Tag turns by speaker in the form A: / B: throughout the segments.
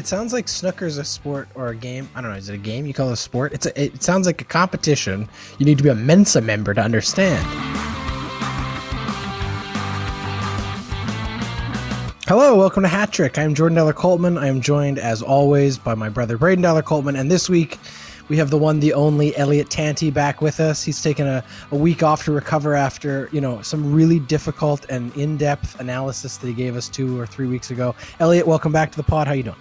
A: It sounds like snooker's a sport or a game. I don't know. Is it a game? You call it a sport? It's a, it sounds like a competition. You need to be a Mensa member to understand. Hello, welcome to Hat Trick. I'm Jordan Deller Coltman. I am joined, as always, by my brother Braden Deller Coltman. And this week, we have the one, the only Elliot Tanti back with us. He's taken a, a week off to recover after, you know, some really difficult and in-depth analysis that he gave us two or three weeks ago. Elliot, welcome back to the pod. How you doing?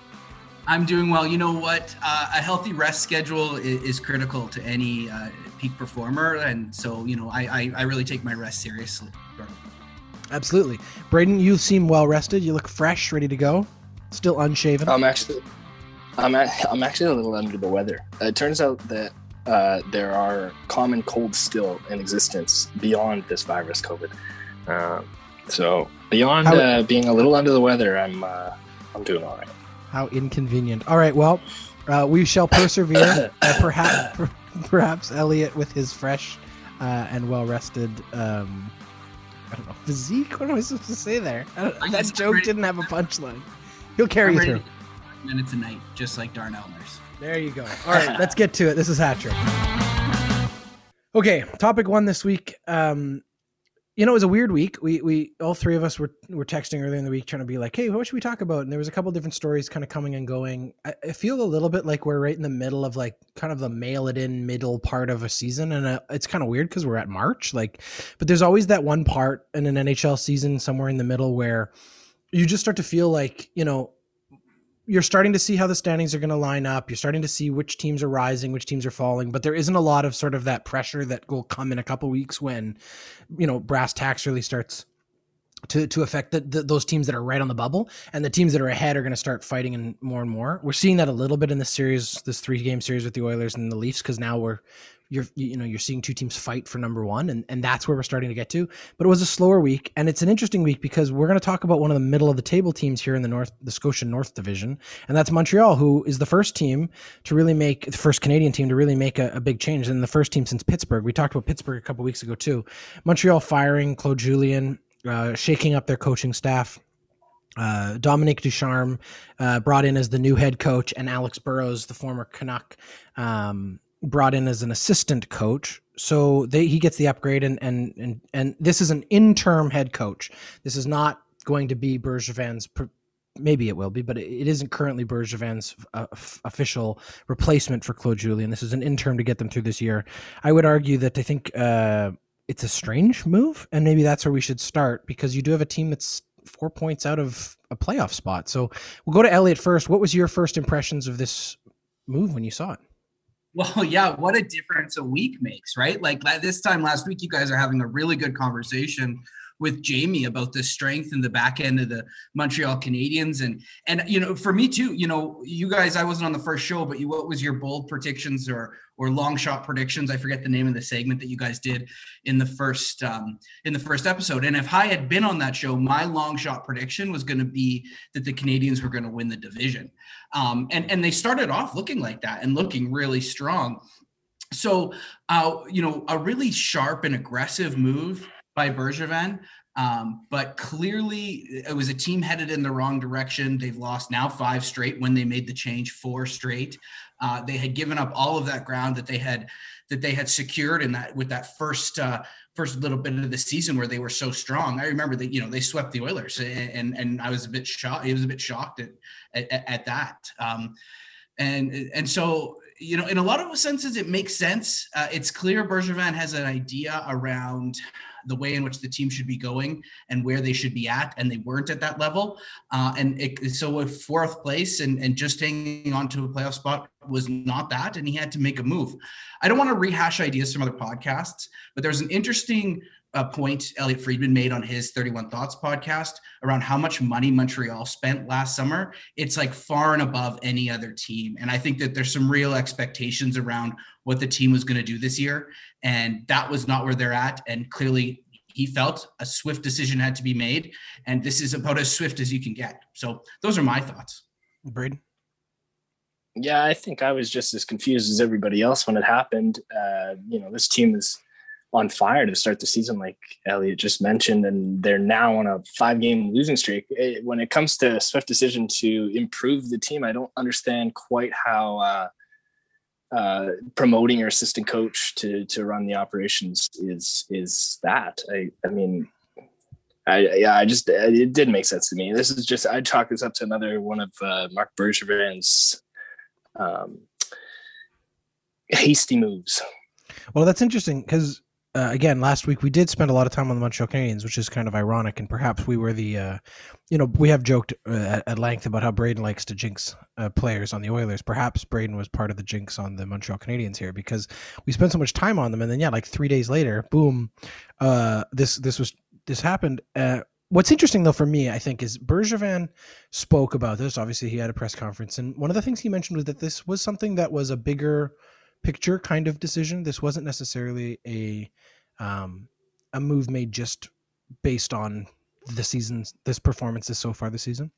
B: I'm doing well. You know what? Uh, a healthy rest schedule is, is critical to any uh, peak performer, and so you know, I, I, I really take my rest seriously.
A: Absolutely, Braden. You seem well rested. You look fresh, ready to go. Still unshaven.
C: I'm actually I'm a, I'm actually a little under the weather. It turns out that uh, there are common colds still in existence beyond this virus, COVID. Um, so beyond How, uh, being a little under the weather, I'm uh, I'm doing all right.
A: How inconvenient. All right, well, uh, we shall persevere. Uh, perhaps perhaps Elliot with his fresh uh, and well rested. Um, I don't know physique. What am I supposed to say there? that joke didn't have a punchline. He'll carry you through
B: minutes a night, just like Darnell Nurse.
A: There you go. All right, let's get to it. This is Hat Trick. Okay, topic one this week. Um, you know, it was a weird week. We we all three of us were were texting earlier in the week trying to be like, hey, what should we talk about? And there was a couple different stories kind of coming and going. I, I, feel a little bit like we're right in the middle of like kind of the mail it in middle part of a season, and uh, it's kind of weird because we're at March. Like, but there's always that one part in an NHL season somewhere in the middle where you just start to feel like you know you're starting to see how the standings are going to line up. You're starting to see which teams are rising, which teams are falling, but there isn't a lot of sort of that pressure that will come in a couple weeks when, you know, brass tacks really starts to to affect the, the, those teams that are right on the bubble, and the teams that are ahead are going to start fighting and more and more. We're seeing that a little bit in this series, this three game series with the Oilers and the Leafs, because now we're you're you know you're seeing two teams fight for number one and, and that's where we're starting to get to. But it was a slower week and it's an interesting week because we're going to talk about one of the middle of the table teams here in the north the scotia north division and that's montreal who is the first team to really make the first canadian team to really make a, a big change and the first team since pittsburgh. We talked about pittsburgh a couple weeks ago too. Montreal firing claude julien uh, shaking up their coaching staff. Uh, Dominique Ducharme uh, brought in as the new head coach, and Alex Burrows, the former Canuck, um, brought in as an assistant coach. So they, he gets the upgrade, and and and and this is an interim head coach. This is not going to be Bergevin's. Maybe it will be, but it isn't currently Bergevin's uh, official replacement for Claude Julien. This is an interim to get them through this year. I would argue that I think uh, it's a strange move, and maybe that's where we should start because you do have a team that's four points out of a playoff spot. So we'll go to Elliot first. What was your first impressions of this move when you saw it?
B: Well, yeah, what a difference a week makes, right? Like this time last week, you guys are having a really good conversation with Jamie about the strength in the back end of the Montreal Canadiens. And and you know, for me too, you know, you guys, I wasn't on the first show, but you what was your bold predictions or or long shot predictions? I forget the name of the segment that you guys did in the first um in the first episode. And if I had been on that show, my long shot prediction was going to be that the Canadians were going to win the division. Um and and they started off looking like that and looking really strong. So, uh, you know, a really sharp and aggressive move by Bergevin. Um, but clearly, it was a team headed in the wrong direction. They've lost now five straight when they made the change, four straight. Uh, they had given up all of that ground that they had that they had secured in that with that first uh, first little bit of the season where they were so strong. I remember that you know they swept the Oilers, and and, I was a bit shocked. He was a bit shocked at at, at that. Um, and and so you know, in a lot of senses, it makes sense. Uh, it's clear Bergevin has an idea around the way in which the team should be going and where they should be at, and they weren't at that level. Uh, and it, so, fourth place and, and just hanging on to a playoff spot was not that, and he had to make a move. I don't want to rehash ideas from other podcasts, but there's an interesting a point Elliotte Friedman made on his 31 Thoughts podcast around how much money Montreal spent last summer. It's like far and above any other team. And I think that there's some real expectations around what the team was going to do this year. And that was not where they're at. And clearly, he felt a swift decision had to be made. And this is about as swift as you can get. So those are my thoughts.
A: Braden?
C: Yeah, I think I was just as confused as everybody else when it happened. Uh, you know, this team is on fire to start the season, like Elliot just mentioned, and they're now on a five game losing streak. It, when it comes to Swift decision to improve the team, I don't understand quite how uh, uh, promoting your assistant coach to to run the operations is is that. I I mean, I yeah, I just it did make sense to me. This is just I chalk this up to another one of uh, Marc Bergevin's um, hasty moves.
A: Well, that's interesting because uh, again, last week we did spend a lot of time on the Montreal Canadiens, which is kind of ironic, and perhaps we were the, uh, you know, we have joked uh, at, at, length about how Braden likes to jinx uh, players on the Oilers. Perhaps Braden was part of the jinx on the Montreal Canadiens here because we spent so much time on them, and then yeah, like three days later, boom, uh, this this was this happened. Uh, what's interesting though for me, I think, is Bergevin spoke about this. Obviously, he had a press conference, and one of the things he mentioned was that this was something that was a bigger picture kind of decision. This wasn't necessarily a um, a move made just based on the season's this performances so far this season.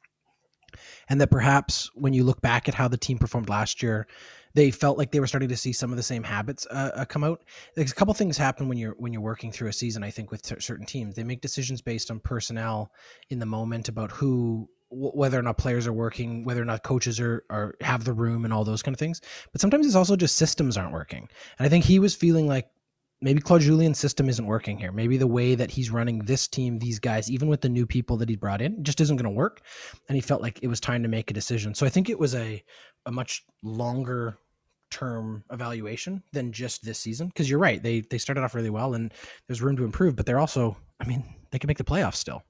A: And that perhaps when you look back at how the team performed last year, they felt like they were starting to see some of the same habits uh, uh, come out. There's a couple things happen when you're when you're working through a season. I think with certain teams, they make decisions based on personnel in the moment about who whether or not players are working, whether or not coaches are, are have the room and all those kind of things. But sometimes it's also just systems aren't working. And I think he was feeling like maybe Claude Julien's system isn't working here. Maybe the way that he's running this team, these guys, even with the new people that he brought in, just isn't going to work. And he felt like it was time to make a decision. So I think it was a a much longer term evaluation than just this season. Because you're right, they they started off really well and there's room to improve, but they're also, I mean, they can make the playoffs still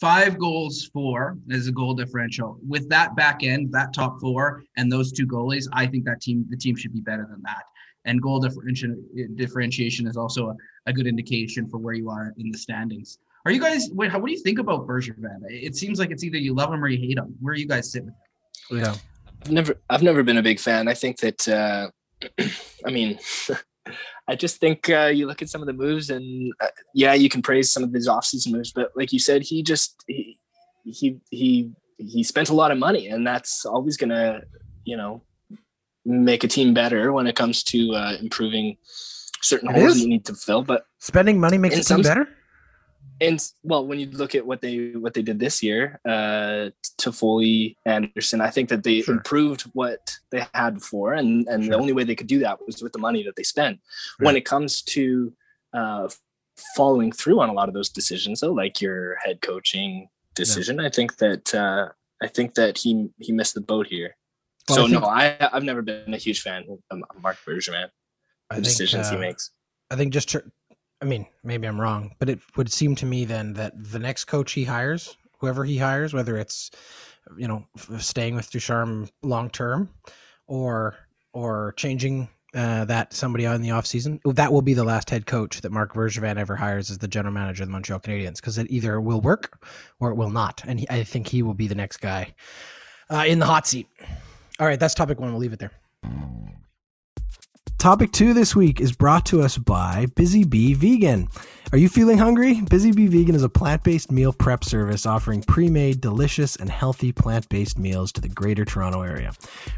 B: five goals for is a goal differential. With that back end, that top four, and those two goalies, I think that team the team should be better than that. And goal differentiation differentiation is also a, a good indication for where you are in the standings. Are you guys? What, what do you think about Bergevin? It seems like it's either you love him or you hate him. Where are you guys sitting?
C: Yeah, I've never I've never been a big fan. I think that uh, I mean I just think uh, you look at some of the moves, and uh, yeah, you can praise some of his offseason moves, but like you said, he just he he he he spent a lot of money, and that's always gonna you know make a team better when it comes to uh, improving certain it holes is? you need to fill. But
A: spending money makes it team better
C: and well, when you look at what they what they did this year, uh, Toffoli, Anderson, I think that they sure. improved what they had before, and and sure. the only way they could do that was with the money that they spent. Right. When it comes to uh, following through on a lot of those decisions, though, like your head coaching decision, yeah. I think that uh, I think that he he missed the boat here. Well, so I think, no, I I've never been a huge fan of Marc Bergevin. The decisions he uh, makes.
A: I think just I mean, maybe I'm wrong, but it would seem to me then that the next coach he hires, whoever he hires, whether it's you know staying with Ducharme long term, or or changing uh, that somebody on the offseason, that will be the last head coach that Marc Bergevin ever hires as the general manager of the Montreal Canadiens because it either will work or it will not, and he, I think he will be the next guy uh, in the hot seat. All right, that's topic one. We'll leave it there. Topic two this week is brought to us by Busy Bee Vegan. Are you feeling hungry? Busy Bee Vegan is a plant based meal prep service offering pre made, delicious, and healthy plant based meals to the greater Toronto area.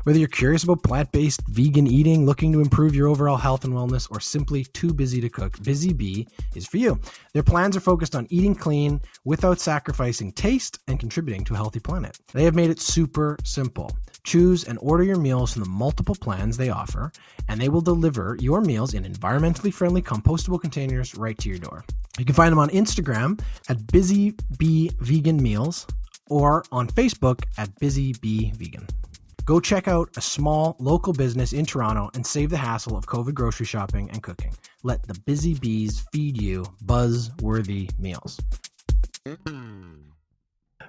A: Whether you're curious about plant based vegan eating, looking to improve your overall health and wellness, or simply too busy to cook, Busy Bee is for you. Their plans are focused on eating clean without sacrificing taste and contributing to a healthy planet. They have made it super simple. Choose and order your meals from the multiple plans they offer, and they will deliver your meals in environmentally friendly compostable containers right to your door. You can find them on Instagram at Busy Bee Vegan Meals or on Facebook at Busy Bee Vegan. Go check out a small local business in Toronto and save the hassle of COVID grocery shopping and cooking. Let the busy bees feed you buzz worthy meals. Mm-hmm.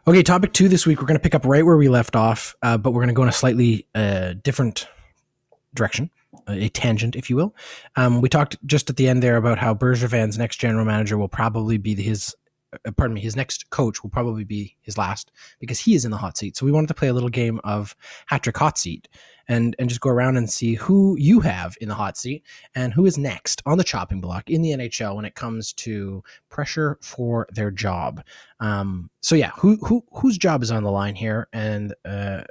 A: Okay, topic two this week, we're going to pick up right where we left off, uh, but we're going to go in a slightly uh, different direction a tangent, if you will. Um, we talked just at the end there about how Bergevin's next general manager will probably be his, pardon me, his next coach will probably be his last because he is in the hot seat. So we wanted to play a little game of hat trick Hot Seat and and just go around and see who you have in the hot seat and who is next on the chopping block in the NHL when it comes to pressure for their job. Um, so yeah, who who whose job is on the line here and. Uh,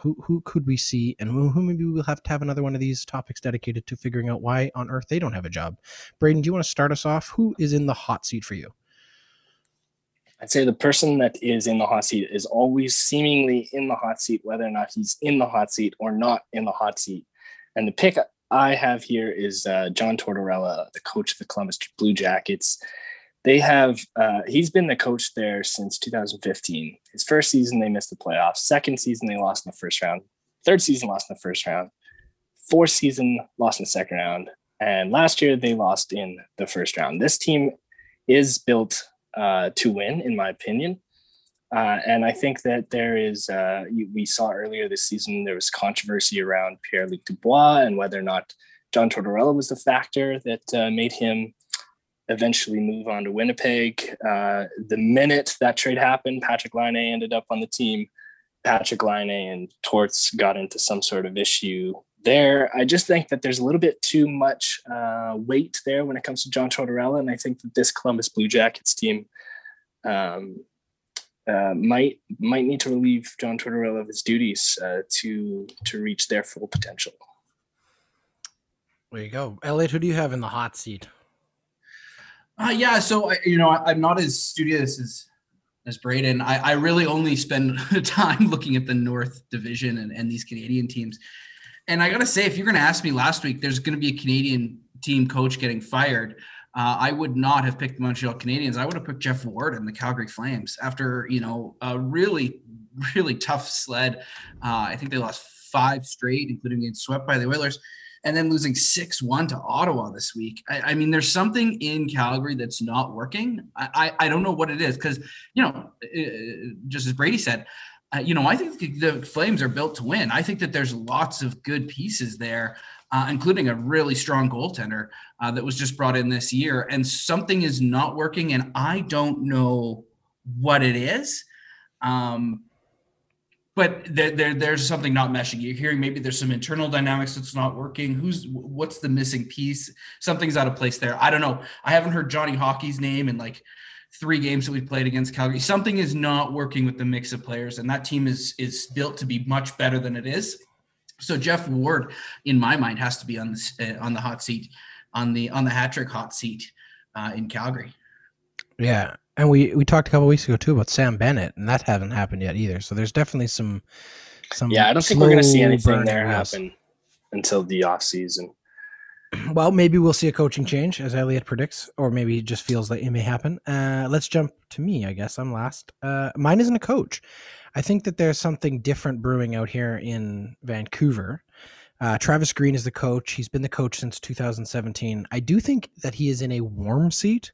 A: who who could we see, and who, who maybe we'll have to have another one of these topics dedicated to figuring out why on earth they don't have a job. Braden, do you want to start us off? Who is in the hot seat for you?
C: I'd say the person that is in the hot seat is always seemingly in the hot seat, whether or not he's in the hot seat or not in the hot seat. And the pick I have here is uh, John Tortorella, the coach of the Columbus Blue Jackets. They have, uh, he's been the coach there since 2015. His first season, they missed the playoffs. Second season, they lost in the first round. Third season, lost in the first round. Fourth season, lost in the second round. And last year, they lost in the first round. This team is built uh, to win, in my opinion. Uh, and I think that there is, uh, we saw earlier this season, there was controversy around Pierre Luc Dubois and whether or not John Tortorella was the factor that uh, made him eventually move on to Winnipeg. Uh, the minute that trade happened, Patrik Laine ended up on the team. Patrik Laine and Torts got into some sort of issue there. I just think that there's a little bit too much uh, weight there when it comes to John Tortorella, and I think that this Columbus Blue Jackets team um, uh, might might need to relieve John Tortorella of his duties uh, to to reach their full potential.
A: There you go, Elliot. Who do you have in the hot seat?
B: Uh, yeah, so you know, I, am not as studious as as Braden. I, I really only spend time looking at the North Division and, and these Canadian teams. And I got to say, if you're going to ask me last week, there's going to be a Canadian team coach getting fired. Uh, I would not have picked the Montreal Canadiens. I would have picked Geoff Ward and the Calgary Flames after you know a really, really tough sled. Uh, I think they lost five straight, including getting swept by the Oilers, and then losing six one to Ottawa this week. I, I, mean, there's something in Calgary that's not working. I I, I don't know what it is because you know, uh, just as Brady said, uh, you know, I think the Flames are built to win. I think that there's lots of good pieces there, uh, including a really strong goaltender uh, that was just brought in this year. And something is not working, and I don't know what it is. Um, but there, there, there's something not meshing. You're hearing maybe there's some internal dynamics that's not working. Who's what's the missing piece? Something's out of place there. I don't know. I haven't heard Johnny Hockey's name in like three games that we've played against Calgary. Something is not working with the mix of players, and that team is is built to be much better than it is. So Geoff Ward, in my mind, has to be on the uh, on the hot seat, on the on the hat trick hot seat uh, in Calgary.
A: Yeah, and we we talked a couple weeks ago too about Sam Bennett, and that hasn't happened yet either. So there's definitely some some.
C: Yeah, I don't think we're going to see anything there happen until the off season
A: well, maybe we'll see a coaching change, as Elliot predicts, or maybe it just feels like it may happen. Uh, let's jump to me. I guess I'm last. Uh, mine isn't a coach. I think that there's something different brewing out here in Vancouver. Uh, Travis Green is the coach. He's been the coach since 2017. I do think that he is in a warm seat.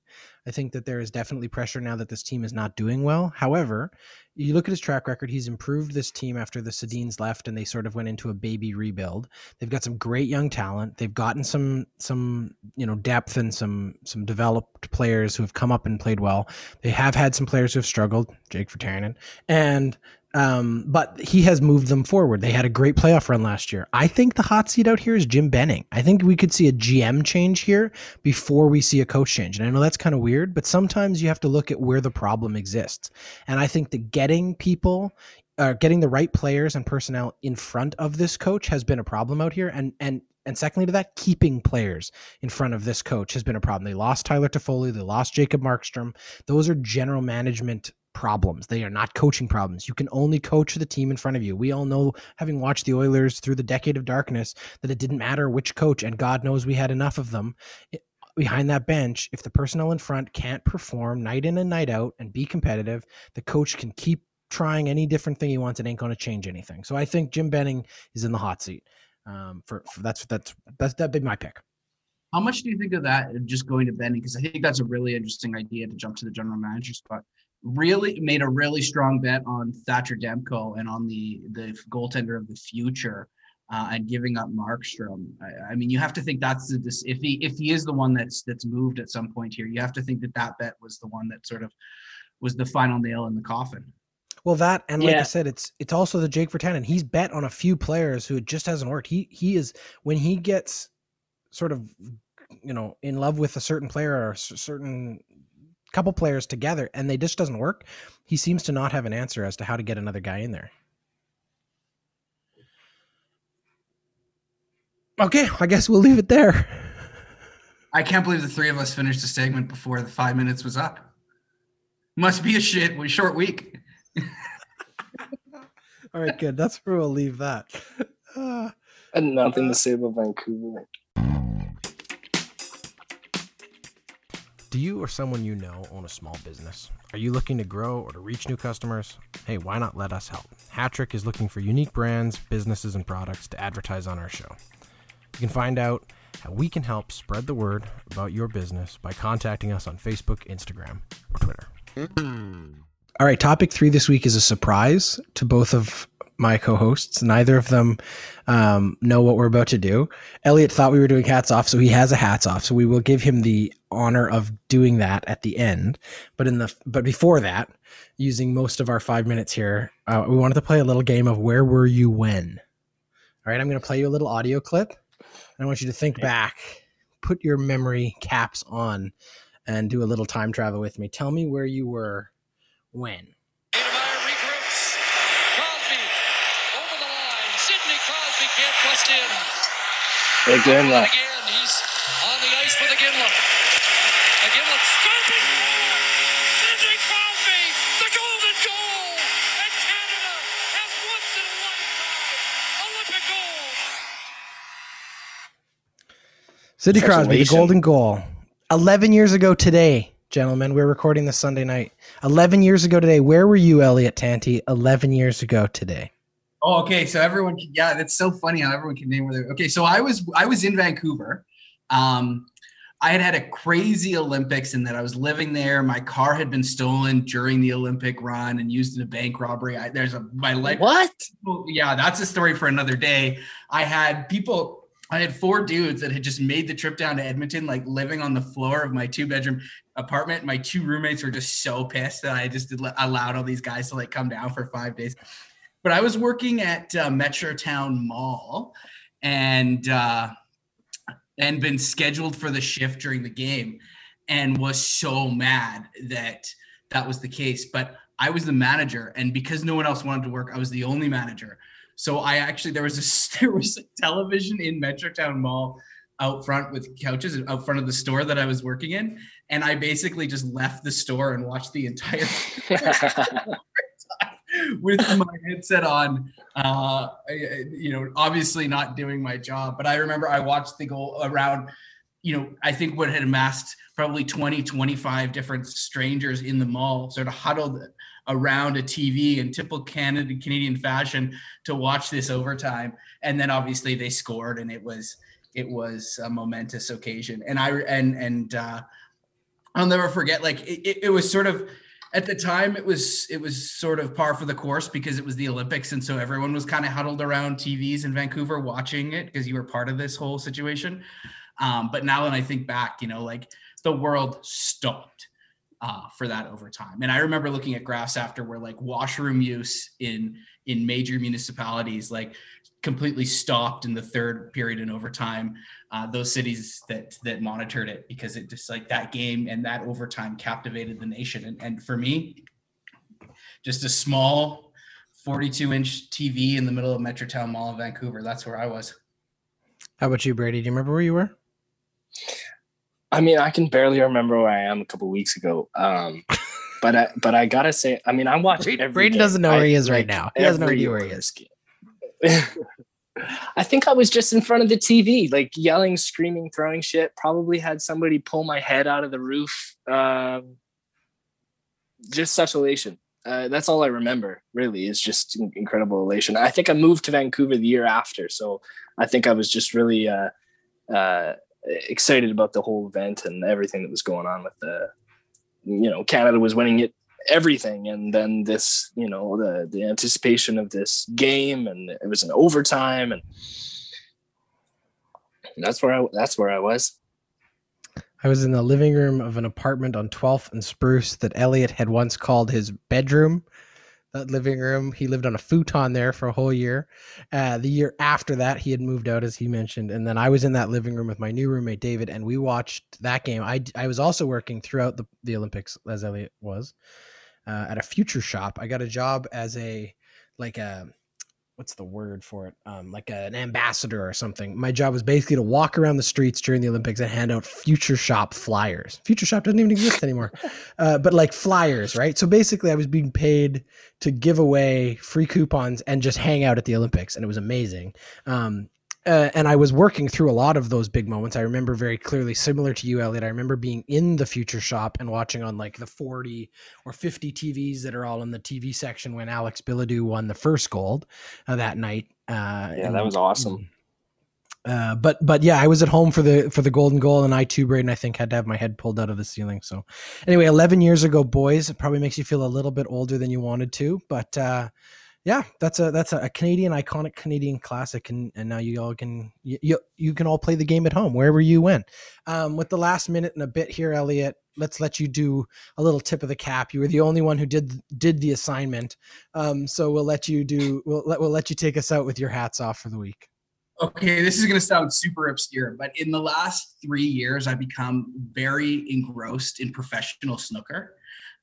A: I think that there is definitely pressure now that this team is not doing well. However, you look at his track record, he's improved this team after the Sedins left and they sort of went into a baby rebuild. They've got some great young talent. They've gotten some some, you know, depth and some some developed players who have come up and played well. They have had some players who have struggled, Jake Virtanen, and um, but he has moved them forward. They had a great playoff run last year. I think the hot seat out here is Jim Benning. I think we could see a GM change here before we see a coach change. And I know that's kind of weird, but sometimes you have to look at where the problem exists. And I think that getting people uh, getting the right players and personnel in front of this coach has been a problem out here. And and and secondly to that, keeping players in front of this coach has been a problem. They lost Tyler Toffoli, they lost Jacob Markstrom. Those are general management problems. They are not coaching problems. You can only coach the team in front of you. We all know, having watched the Oilers through the decade of darkness, that it didn't matter which coach, and God knows we had enough of them. It, behind that bench, if the personnel in front can't perform night in and night out and be competitive, the coach can keep trying any different thing he wants. It ain't going to change anything. So I think Jim Benning is in the hot seat. Um, for, for that's that's that's that'd be my pick.
B: How much do you think of that? Just going to Benning because I think that's a really interesting idea to jump to the general manager spot really made a really strong bet on Thatcher Demko and on the the goaltender of the future. Uh, and giving up Markstrom. I, I, mean, you have to think that's the this if he if he is the one that's that's moved at some point here, you have to think that that bet was the one that sort of was the final nail in the coffin.
A: Well, that and like yeah. I said, it's it's also the Jake Virtanen. He's bet on a few players who it just hasn't worked. He he is when he gets sort of you know in love with a certain player or a certain couple players together and they just doesn't work, he seems to not have an answer as to how to get another guy in there. Okay, I guess we'll leave it there.
B: I can't believe the three of us finished the segment before the five minutes was up. Must be a shit short week.
A: All right, good. That's where we'll leave that. Uh,
C: and nothing to say about Vancouver.
A: Do you or someone you know own a small business? Are you looking to grow or to reach new customers? Hey, why not let us help? Hattrick is looking for unique brands, businesses, and products to advertise on our show. You can find out how we can help spread the word about your business by contacting us on Facebook, Instagram, or Twitter. All right, topic three this week is a surprise to both of my co-hosts. Neither of them um, know what we're about to do. Elliot thought we were doing hats off, so he has a hats off. So we will give him the honor of doing that at the end. But in the but before that, using most of our five minutes here, uh, we wanted to play a little game of where were you when. All right, I'm going to play you a little audio clip, and I want you to think back, put your memory caps on, and do a little time travel with me. Tell me where you were when.
D: Niedermayer regroups. Crosby over the line. Sidney Crosby can't bust in.
C: Again, uh,
D: Again, he's on the ice with Iginla. Iginla scoping. Sidney Crosby, the golden goal. And Canada has once in a lifetime Olympic gold.
A: Sidney Crosby, the golden goal. 11 years ago today, gentlemen, we're recording this Sunday night. 11 years ago today, where were you, Elliot Tanti? 11 years ago today.
B: Oh, okay. So everyone, can, yeah, that's so funny how everyone can name where they're. Okay, so I was I was in Vancouver. Um, I had had a crazy Olympics in that I was living there. My car had been stolen during the Olympic run and used in a bank robbery. I, there's a my life.
C: what?
B: Yeah, that's a story for another day. I had people, I had four dudes that had just made the trip down to Edmonton, like living on the floor of my two bedroom apartment. My two roommates were just so pissed that I just allowed all these guys to like come down for five days. But I was working at uh, Metrotown Mall and, uh, and been scheduled for the shift during the game and was so mad that that was the case. But I was the manager, and because no one else wanted to work, I was the only manager. So I actually there was a there was a television in Metrotown Mall out front with couches out front of the store that I was working in, and I basically just left the store and watched the entire with my headset on. Uh, you know, obviously not doing my job, but I remember I watched the goal around. You know, I think what had amassed probably 20, 25 different strangers in the mall, sort of huddled around a TV in typical Canada Canadian fashion to watch this overtime. And then obviously they scored, and it was it was a momentous occasion. And I and and uh, I'll never forget. Like it, it was sort of at the time it was it was sort of par for the course because it was the Olympics, and so everyone was kind of huddled around TVs in Vancouver watching it because you were part of this whole situation. Um, but now when I think back, you know, like the world stopped uh, for that over time And I remember looking at graphs after where like washroom use in in major municipalities like completely stopped in the third period in overtime. Uh, those cities that that monitored it because it just like that game and that overtime captivated the nation. And, and for me, just a small 42 inch TV in the middle of Metrotown Mall in Vancouver. That's where I was.
A: How about you, Brady? Do you remember where you were?
C: I mean, I can barely remember where I am a couple weeks ago. Um, but I, but I gotta say, I mean, I watch
A: Braden-
C: every
A: Braden doesn't know where
C: I-
A: he is right
C: like,
A: now. He doesn't know where he is.
C: I think I was just in front of the TV, like yelling, screaming, throwing shit. Probably had somebody pull my head out of the roof. Um, just such elation. Uh, that's all I remember. Really, is just incredible elation. I think I moved to Vancouver the year after, so I think I was just really uh, uh, excited about the whole event and everything that was going on with the, you know, Canada was winning it everything, and then this, you know, the the anticipation of this game, and it was an overtime, and that's where I that's where I was.
A: I was in the living room of an apartment on 12th and Spruce that Elliot had once called his bedroom. That living room, he lived on a futon there for a whole year. Uh, the year after that, he had moved out, as he mentioned, and then I was in that living room with my new roommate David, and we watched that game. I I was also working throughout the the Olympics as Elliot was uh, at a future shop. I got a job as a like a what's the word for it? Um, like an ambassador or something. My job was basically to walk around the streets during the Olympics and hand out Future Shop flyers. Future Shop doesn't even exist anymore, uh, but like flyers, right? So basically, I was being paid to give away free coupons and just hang out at the Olympics, and it was amazing. Um, uh, and I was working through a lot of those big moments. I remember very clearly, similar to you, Elliot. I remember being in the future shop and watching on like the 40 or 50 TVs that are all in the TV section when Alex Bilodeau won the first gold uh, that night. Uh,
C: Yeah, that was awesome.
A: Uh, but but yeah, I was at home for the for the golden goal, and I too, Braden, I think had to have my head pulled out of the ceiling. So anyway, 11 years ago, boys, it probably makes you feel a little bit older than you wanted to, but uh, yeah, that's a that's a Canadian iconic Canadian classic, and and now you all can you you, can all play the game at home wherever you went. Um, with the last minute and a bit here, Elliot, let's let you do a little tip of the cap. You were the only one who did did the assignment, um, so we'll let you do we'll let we'll let you take us out with your hats off for the week.
B: Okay, this is going to sound super obscure, but in the last three years, I've become very engrossed in professional snooker,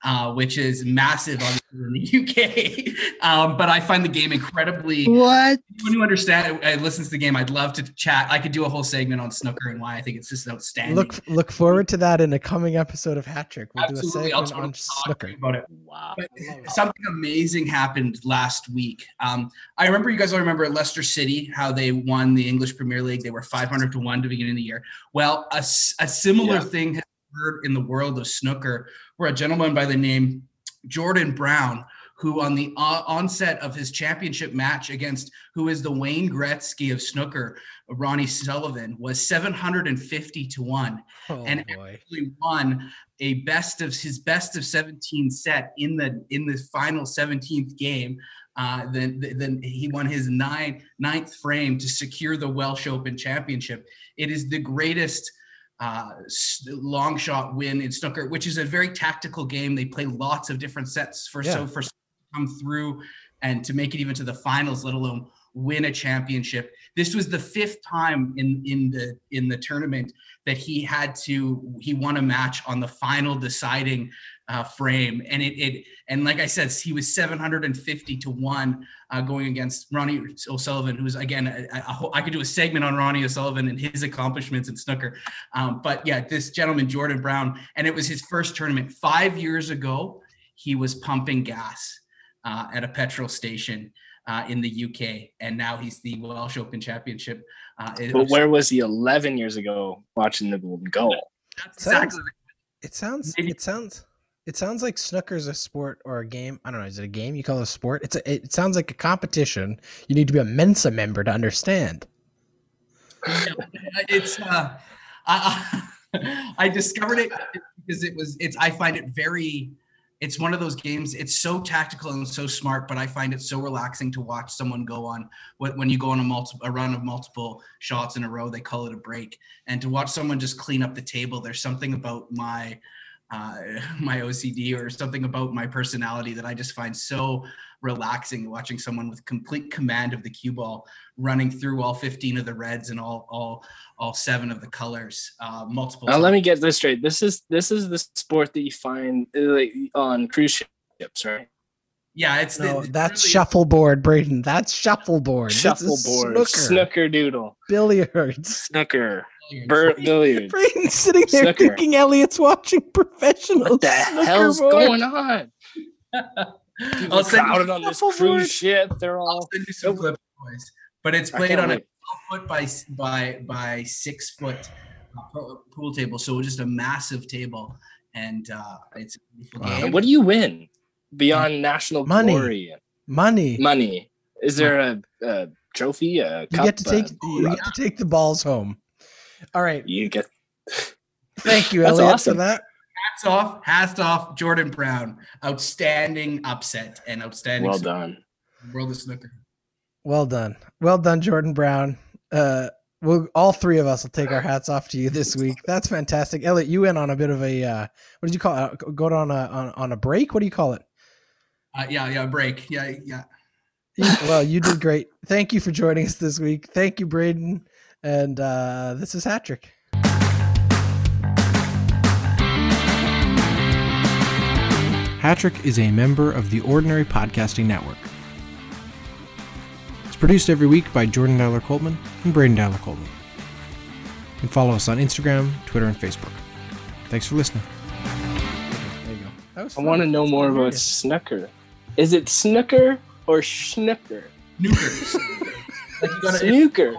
B: uh, which is massive obviously in the UK. Um, but I find the game incredibly.
C: What?
B: When you understand, I listens to the game. I'd love to chat. I could do a whole segment on snooker and why I think it's just outstanding.
A: Look look forward to that in a coming episode of Hat Trick. We'll
B: Absolutely,
A: do
B: I'll
A: a segment
B: talk
A: on snooker.
B: about it.
C: Wow.
B: But something amazing happened last week. Um, I remember you guys all remember Leicester City, how they won the English Premier League. They were 500 to 1 to begin of the year. Well, a, a similar
C: Yeah.
B: thing has occurred in the world of snooker, where a gentleman by the name Jordan Brown, who on the uh, onset of his championship match against who is the Wayne Gretzky of snooker, Ronnie Sullivan, was 750 to 1
A: Oh
B: And-
A: boy.
B: actually won a best of his best of 17 set in the in the final 17th game. Uh, then then he won his nine ninth frame to secure the Welsh Open Championship. It is the greatest uh, long shot win in snooker, which is a very tactical game. They play lots of different sets for
A: Yeah.
B: so for come through and to make it even to the finals, let alone win a championship. This was the fifth time in in the in the tournament that he had to he won a match on the final deciding uh, frame. And it it and like I said he was 750 to 1 uh, going against Ronnie O'Sullivan who's again a, a, I could do a segment on Ronnie O'Sullivan and his accomplishments in snooker. Um, but yeah this gentleman Jordan Brown and it was his first tournament. 5 years ago he was pumping gas uh, at a petrol station uh, in the UK and now he's the Welsh Open Championship uh,
C: But where was he 11 years ago watching the Golden Goal?
B: That's exactly
A: It sounds
B: Maybe-
A: it sounds it sounds like snooker's a sport or a game. I don't know. Is it a game? You call it a sport? It's a, it sounds like a competition. You need to be a Mensa member to understand.
B: it's uh I, I discovered it because it was it's I find it very it's one of those games it's so tactical and so smart but I find it so relaxing to watch someone go on when you go on a multiple a run of multiple shots in a row they call it a break. And to watch someone just clean up the table there's something about my uh, my OCD or something about my personality that I just find so relaxing watching someone with complete command of the cue ball running through all 15 of the reds and all all all seven of the colors uh multiple
C: Now let me get this straight. This is this is the sport that you find uh, like on cruise ships, right?
B: yeah it's
A: No,
B: the,
A: that's
B: really-
A: shuffleboard, Braden. That's shuffleboard.
C: Shuffleboard,
A: snooker,
C: snooker doodle,
A: billiards.
C: snooker, Bert billiards.
A: Braden's sitting there
C: Snooker.
A: thinking Elliot's watching professional.
C: What the
A: snooker
C: hell's
A: board.
C: going on? People
B: I'll send, you,
C: crowded on this
A: Shuffleboard.
C: cruise ship. They're
B: I'll
C: all
B: send you some clips boys but it's played
C: can't
B: on a
C: wait.
B: 12 foot by by by six foot uh, pool table so just a massive table and uh it's a beautiful
A: Wow.
B: game.
C: And what do you win beyond national
A: Money.
C: glory?
A: Money.
C: Money. Is there a, a trophy? A
A: You
C: cup?
A: get to take
C: a-
A: you get to take the balls home. All right.
C: you get.
A: Thank you,
C: That's
A: Elliot,
C: awesome.
A: for that.
B: hats off hats off Jordan Brown outstanding upset and outstanding
C: Well done.
B: world of snooker
A: Well done. Well done, Jordan Brown. Uh we'll all three of us will take our hats off to you this week. That's fantastic. Elliot, you went on a bit of a uh what did you call it? Go on a on, on a break? What do you call it?
B: uh, yeah yeah break yeah yeah
A: well, you did great. Thank you for joining us this week. Thank you, Braden. And uh this is Hattrick. Hattrick is a member of the Ordinary Podcasting Network. It's produced every week by Jordan Dowler Coleman and Braden Dowler Coleman. You can follow us on Instagram, Twitter, and Facebook. Thanks for listening. There you go.
C: I want to know more about snooker. Is it snooker or snooker?
B: Snooker. like you gotta
C: Snooker.